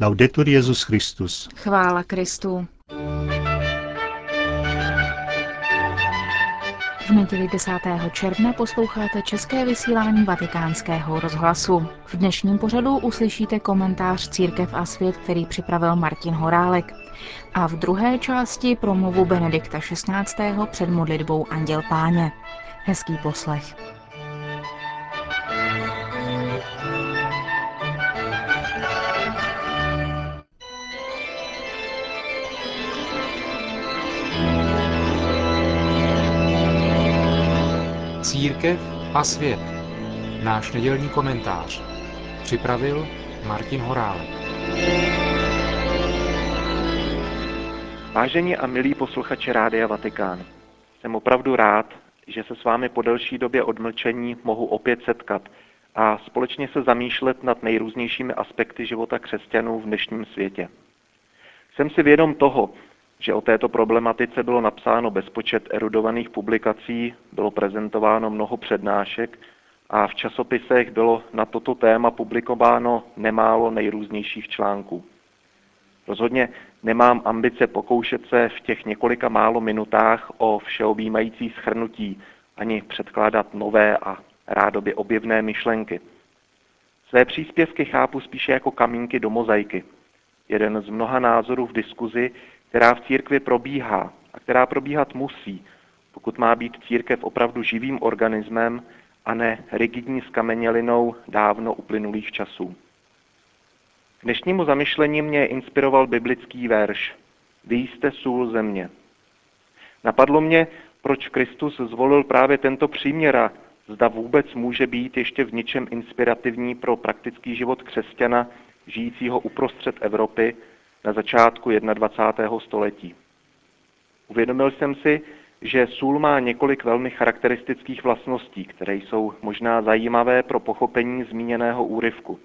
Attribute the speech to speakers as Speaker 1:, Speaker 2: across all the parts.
Speaker 1: Laudetur Jezus Christus.
Speaker 2: Chvála Kristu. V neděli 10. června posloucháte české vysílání vatikánského rozhlasu. V dnešním pořadu uslyšíte komentář Církev a svět, který připravil Martin Horálek. A v druhé části promluvu Benedikta XVI. před modlitbou Anděl Páně. Hezký poslech.
Speaker 3: Církev a svět. Náš nedělní komentář. Připravil Martin Horálek.
Speaker 4: Vážení a milí posluchači Rádia Vatikán, jsem opravdu rád, že se s vámi po delší době odmlčení mohu opět setkat a společně se zamýšlet nad nejrůznějšími aspekty života křesťanů v dnešním světě. Jsem si vědom toho, že o této problematice bylo napsáno bezpočet erudovaných publikací, bylo prezentováno mnoho přednášek a v časopisech bylo na toto téma publikováno nemálo nejrůznějších článků. Rozhodně nemám ambice pokoušet se v těch několika málo minutách o všeobjímající schrnutí ani předkládat nové a rádoby objevné myšlenky. Své příspěvky chápu spíše jako kamínky do mozaiky. Jeden z mnoha názorů v diskuzi, která v církvi probíhá a která probíhat musí, pokud má být církev opravdu živým organismem a ne rigidní skamenělinou dávno uplynulých časů. K dnešnímu zamyšlení mě inspiroval biblický verš Vy jste sůl země. Napadlo mě, proč Kristus zvolil právě tento příměr a zda vůbec může být ještě v ničem inspirativní pro praktický život křesťana žijícího uprostřed Evropy na začátku 21. století. Uvědomil jsem si, že sůl má několik velmi charakteristických vlastností, které jsou možná zajímavé pro pochopení zmíněného úryvku.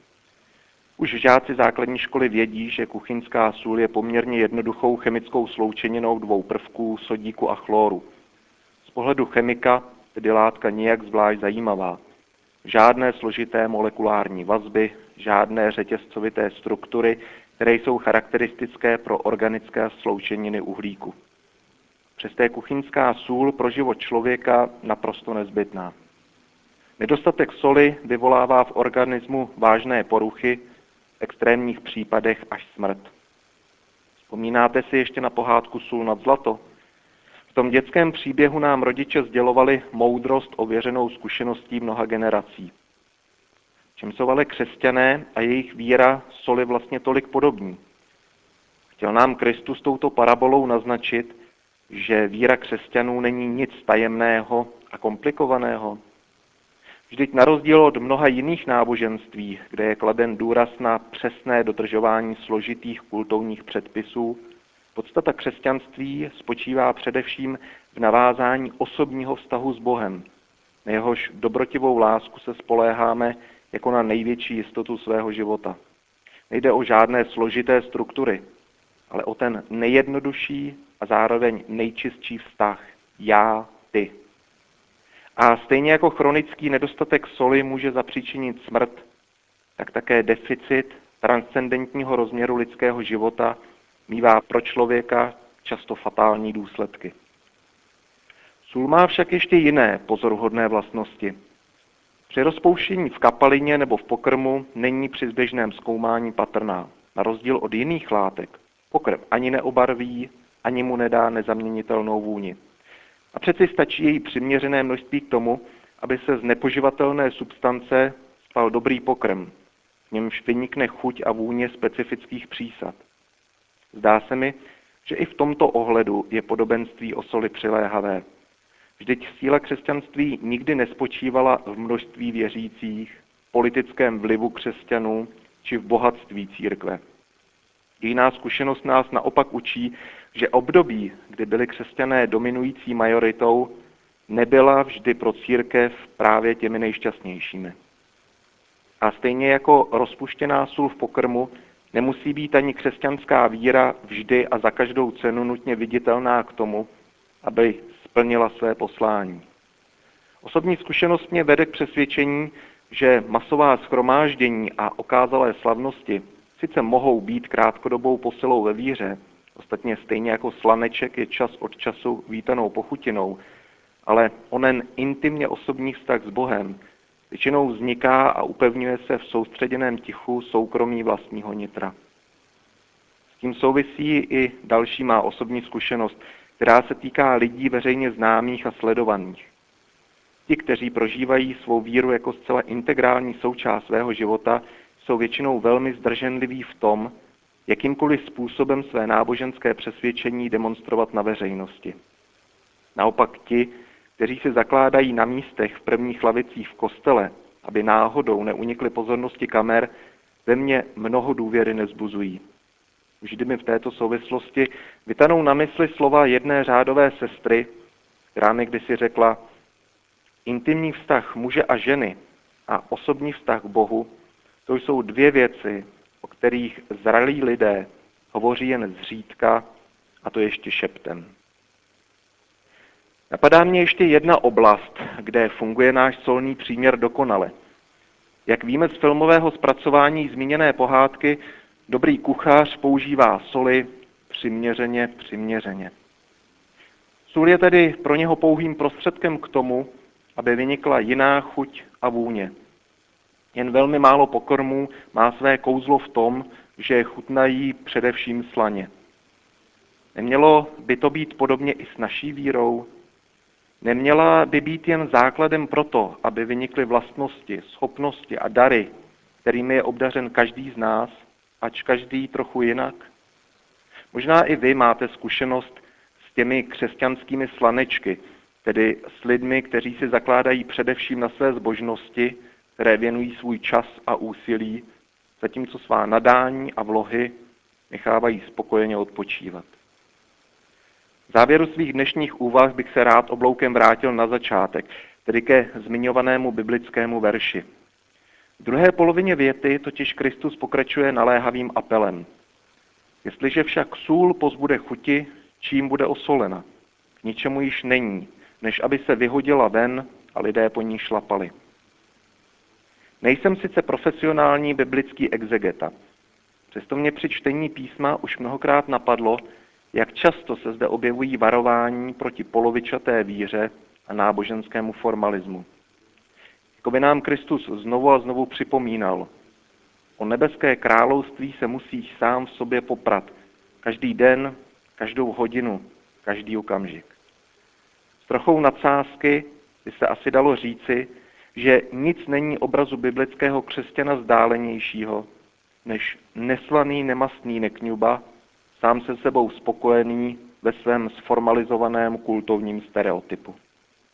Speaker 4: Už žáci základní školy vědí, že kuchyňská sůl je poměrně jednoduchou chemickou sloučeninou dvou prvků, sodíku a chloru. Z pohledu chemika tedy látka nijak zvlášť zajímavá. Žádné složité molekulární vazby, žádné řetězcovité struktury, které jsou charakteristické pro organické sloučeniny uhlíku. Přesto je kuchyňská sůl pro život člověka naprosto nezbytná. Nedostatek soli vyvolává v organismu vážné poruchy, v extrémních případech až smrt. Vzpomínáte si ještě na pohádku Sůl nad zlato? V tom dětském příběhu nám rodiče sdělovali moudrost ověřenou zkušeností mnoha generací. Čím jsou ale křesťané a jejich víra soli vlastně tolik podobní? Chtěl nám Kristus touto parabolou naznačit, že víra křesťanů není nic tajemného a komplikovaného. Vždyť na rozdíl od mnoha jiných náboženství, kde je kladen důraz na přesné dodržování složitých kultovních předpisů, podstata křesťanství spočívá především v navázání osobního vztahu s Bohem. Na jehož dobrotivou lásku se spoléháme jako na největší jistotu svého života. Nejde o žádné složité struktury, ale o ten nejjednodušší a zároveň nejčistší vztah. Já, ty. A stejně jako chronický nedostatek soli může zapříčinit smrt, tak také deficit transcendentního rozměru lidského života mývá pro člověka často fatální důsledky. Sůl má však ještě jiné pozoruhodné vlastnosti. Při rozpouštění v kapalině nebo v pokrmu není při zběžném zkoumání patrná. Na rozdíl od jiných látek pokrm ani neobarví, ani mu nedá nezaměnitelnou vůni. A přeci stačí její přiměřené množství k tomu, aby se z nepoživatelné substance stal dobrý pokrm, v němž vynikne chuť a vůně specifických přísad. Zdá se mi, že i v tomto ohledu je podobenství o soli přiléhavé. Vždyť síla křesťanství nikdy nespočívala v množství věřících, politickém vlivu křesťanů či v bohatství církve. Jiná zkušenost nás naopak učí, že období, kdy byli křesťané dominující majoritou, nebyla vždy pro církev právě těmi nejšťastnějšími. A stejně jako rozpuštěná sůl v pokrmu, nemusí být ani křesťanská víra vždy a za každou cenu nutně viditelná k tomu, aby splnila své poslání. Osobní zkušenost mě vede k přesvědčení, že masová schromáždění a okázalé slavnosti sice mohou být krátkodobou posilou ve víře, ostatně stejně jako slaneček je čas od času vítanou pochutinou, ale onen intimně osobní vztah s Bohem většinou vzniká a upevňuje se v soustředěném tichu soukromí vlastního nitra. S tím souvisí i další má osobní zkušenost, která se týká lidí veřejně známých a sledovaných. Ti, kteří prožívají svou víru jako zcela integrální součást svého života, jsou většinou velmi zdrženliví v tom, jakýmkoliv způsobem své náboženské přesvědčení demonstrovat na veřejnosti. Naopak ti, kteří se zakládají na místech v prvních lavicích v kostele, aby náhodou neunikly pozornosti kamer, ve mně mnoho důvěry nezbuzují. Vždy mi v této souvislosti vytanou na mysli slova jedné řádové sestry, která mi kdysi řekla, intimní vztah muže a ženy a osobní vztah k Bohu, to jsou dvě věci, o kterých zralí lidé hovoří jen zřídka, a to ještě šeptem. Napadá mě ještě jedna oblast, kde funguje náš solný příměr dokonale. Jak víme z filmového zpracování zmíněné pohádky, dobrý kuchař používá soli přiměřeně, přiměřeně. Sůl je tedy pro něho pouhým prostředkem k tomu, aby vynikla jiná chuť a vůně. Jen velmi málo pokormů má své kouzlo v tom, že chutnají především slaně. Nemělo by to být podobně i s naší vírou? Neměla by být jen základem proto, aby vynikly vlastnosti, schopnosti a dary, kterými je obdařen každý z nás, ač každý trochu jinak? Možná i vy máte zkušenost s těmi křesťanskými slanečky, tedy s lidmi, kteří si zakládají především na své zbožnosti, které věnují svůj čas a úsilí, zatímco svá nadání a vlohy nechávají spokojeně odpočívat. V závěru svých dnešních úvah bych se rád obloukem vrátil na začátek, tedy ke zmiňovanému biblickému verši. V druhé polovině věty totiž Kristus pokračuje naléhavým apelem. Jestliže však sůl pozbude chuti, čím bude osolena? K ničemu již není, než aby se vyhodila ven a lidé po ní šlapali. Nejsem sice profesionální biblický exegeta, přesto mě při čtení písma už mnohokrát napadlo, jak často se zde objevují varování proti polovičaté víře a náboženskému formalismu. Jako by nám Kristus znovu a znovu připomínal, o nebeské království se musíš sám v sobě poprat, každý den, každou hodinu, každý okamžik. S trochou nadsázky by se asi dalo říci, že nic není obrazu biblického křesťana vzdálenějšího, než neslaný nemastný nekňuba, sám se sebou spokojený ve svém sformalizovaném kultovním stereotypu.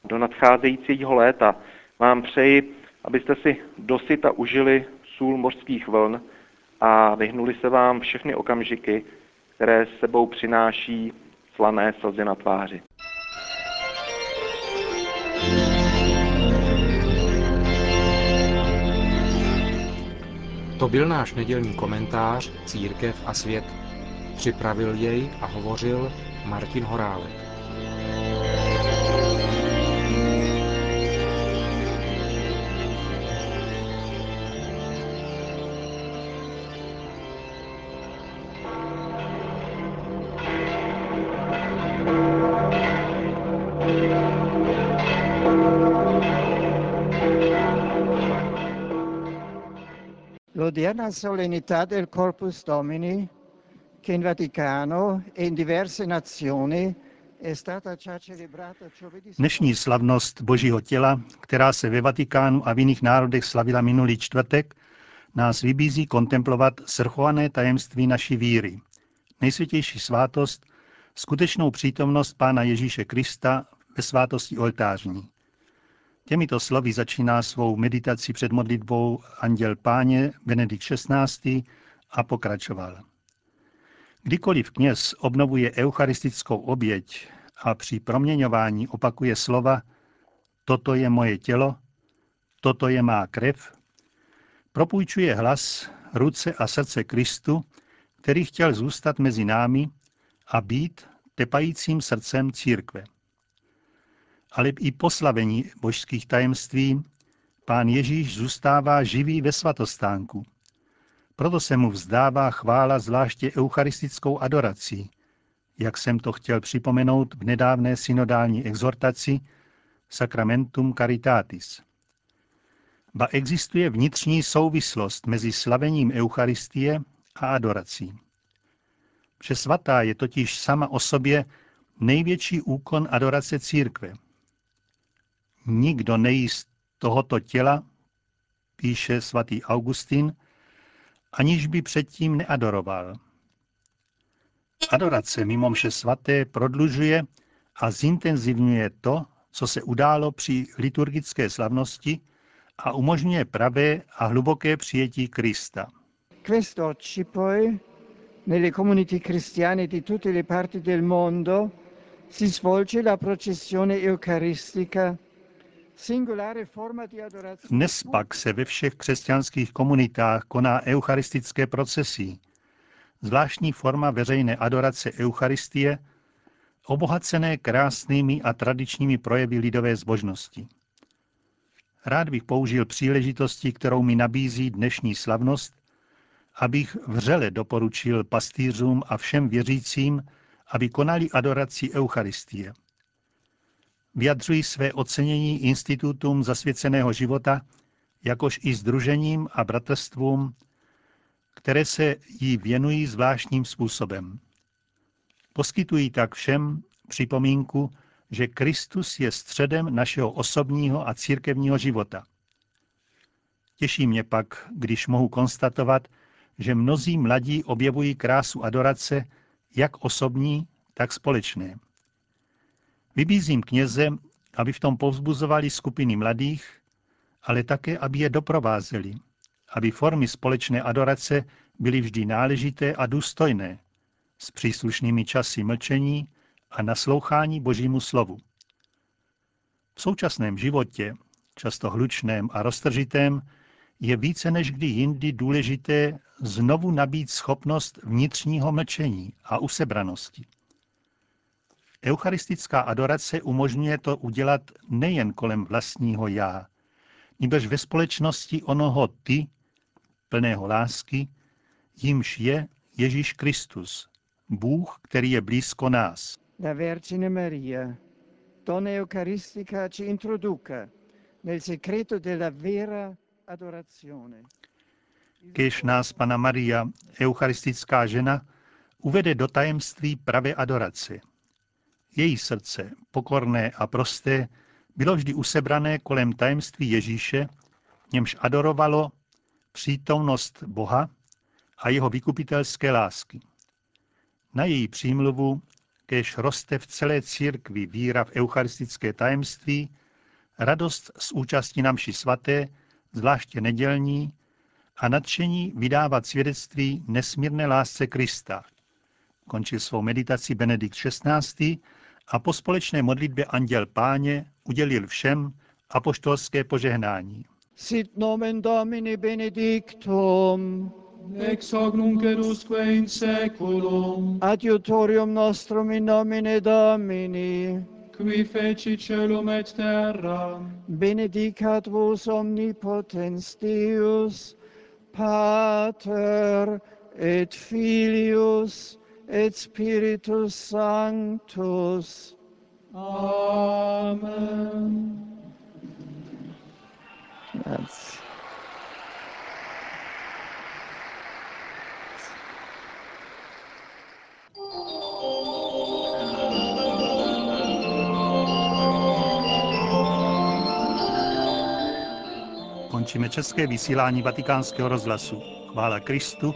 Speaker 4: Do nadcházejícího léta vám přeji, abyste si dosyta užili sůl mořských vln a vyhnuli se vám všechny okamžiky, které sebou přináší slané slzy na tváři.
Speaker 3: To byl náš nedělní komentář Církev a svět. Připravil jej a hovořil Martin Horálek.
Speaker 5: L'odierna solennità del Corpus Domini, che in Vaticano e in diverse nazioni
Speaker 1: Dnešní slavnost Božího těla, která se ve Vatikánu a v jiných národech slavila minulý čtvrtek, nás vybízí kontemplovat srchované tajemství naší víry, nejsvětější svátost, skutečnou přítomnost Pána Ježíše Krista ve svátosti oltářní. Těmito slovy začíná svou meditaci před modlitbou Anděl Páně Benedikt XVI. a pokračoval. Kdykoliv kněz obnovuje eucharistickou oběť a při proměňování opakuje slova Toto je moje tělo, toto je má krev, propůjčuje hlas, ruce a srdce Kristu, který chtěl zůstat mezi námi a být tepajícím srdcem církve ale i poslavení božských tajemství, pán Ježíš zůstává živý ve svatostánku. Proto se mu vzdává chvála zvláště eucharistickou adorací, jak jsem to chtěl připomenout v nedávné synodální exhortaci Sacramentum Caritatis. Ba existuje vnitřní souvislost mezi slavením Eucharistie a adorací. Vše svatá je totiž sama o sobě největší úkon adorace církve. Nikdo nejí z tohoto těla, píše svatý Augustin, aniž by předtím neadoroval. Adorace mimo mše svaté prodlužuje a zintenzivňuje to, co se událo při liturgické slavnosti a umožňuje pravé a hluboké přijetí Krista.
Speaker 5: Questo poi nelle comunità cristiane di tutte le parti del mondo si svolge la processione eucaristica, singolare forma di adorazione.
Speaker 1: Dnes pak se ve všech křesťanských komunitách koná eucharistické procesí, zvláštní forma veřejné adorace Eucharistie, obohacené krásnými a tradičními projevy lidové zbožnosti. Rád bych použil příležitosti, kterou mi nabízí dnešní slavnost, abych vřele doporučil pastýřům a všem věřícím, aby konali adoraci Eucharistie. Vyjadřují své ocenění institutům zasvěceného života, jakož i združením a bratrstvům, které se jí věnují zvláštním způsobem. Poskytují tak všem připomínku, že Kristus je středem našeho osobního a církevního života. Těší mě pak, když mohu konstatovat, že mnozí mladí objevují krásu adorace, jak osobní, tak společné. Vybízím kněze, aby v tom povzbuzovali skupiny mladých, ale také, aby je doprovázeli, aby formy společné adorace byly vždy náležité a důstojné, s příslušnými časy mlčení a naslouchání Božímu slovu. V současném životě, často hlučném a roztržitém, je více než kdy jindy důležité znovu nabít schopnost vnitřního mlčení a usebranosti. Eucharistická adorace umožňuje to udělat nejen kolem vlastního já, nebož ve společnosti onoho ty, plného lásky, jimž je Ježíš Kristus, Bůh, který je blízko nás.
Speaker 5: La Vergine Maria, donna eucaristica, ci introduca nel segreto della vera adorazione.
Speaker 1: Kež nás Pana Maria, eucharistická žena, uvede do tajemství pravé adorace. Její srdce, pokorné a prosté, bylo vždy usebrané kolem tajemství Ježíše, němž adorovalo přítomnost Boha a jeho vykupitelské lásky. Na její přímluvu, kež roste v celé církvi víra v eucharistické tajemství, radost z účasti na mši svaté, zvláště nedělní, a nadšení vydávat svědectví nesmírné lásce Krista. Končil svou meditaci Benedikt XVI. A po společné modlitbě Anděl Páně udělil všem apoštolské požehnání.
Speaker 5: Sit nomen Domini benedictum,
Speaker 6: ex hoc nunc edusque in seculum,
Speaker 5: adiutorium nostrum in nomine Domini,
Speaker 6: qui feci celum et terra,
Speaker 5: benedicat vos omnipotens Deus, Pater et Filius et Spiritus Sanctus.
Speaker 6: Amen.
Speaker 5: Grazie.
Speaker 1: Končíme české vysílání vatikánského rozhlasu. Chvála Kristu,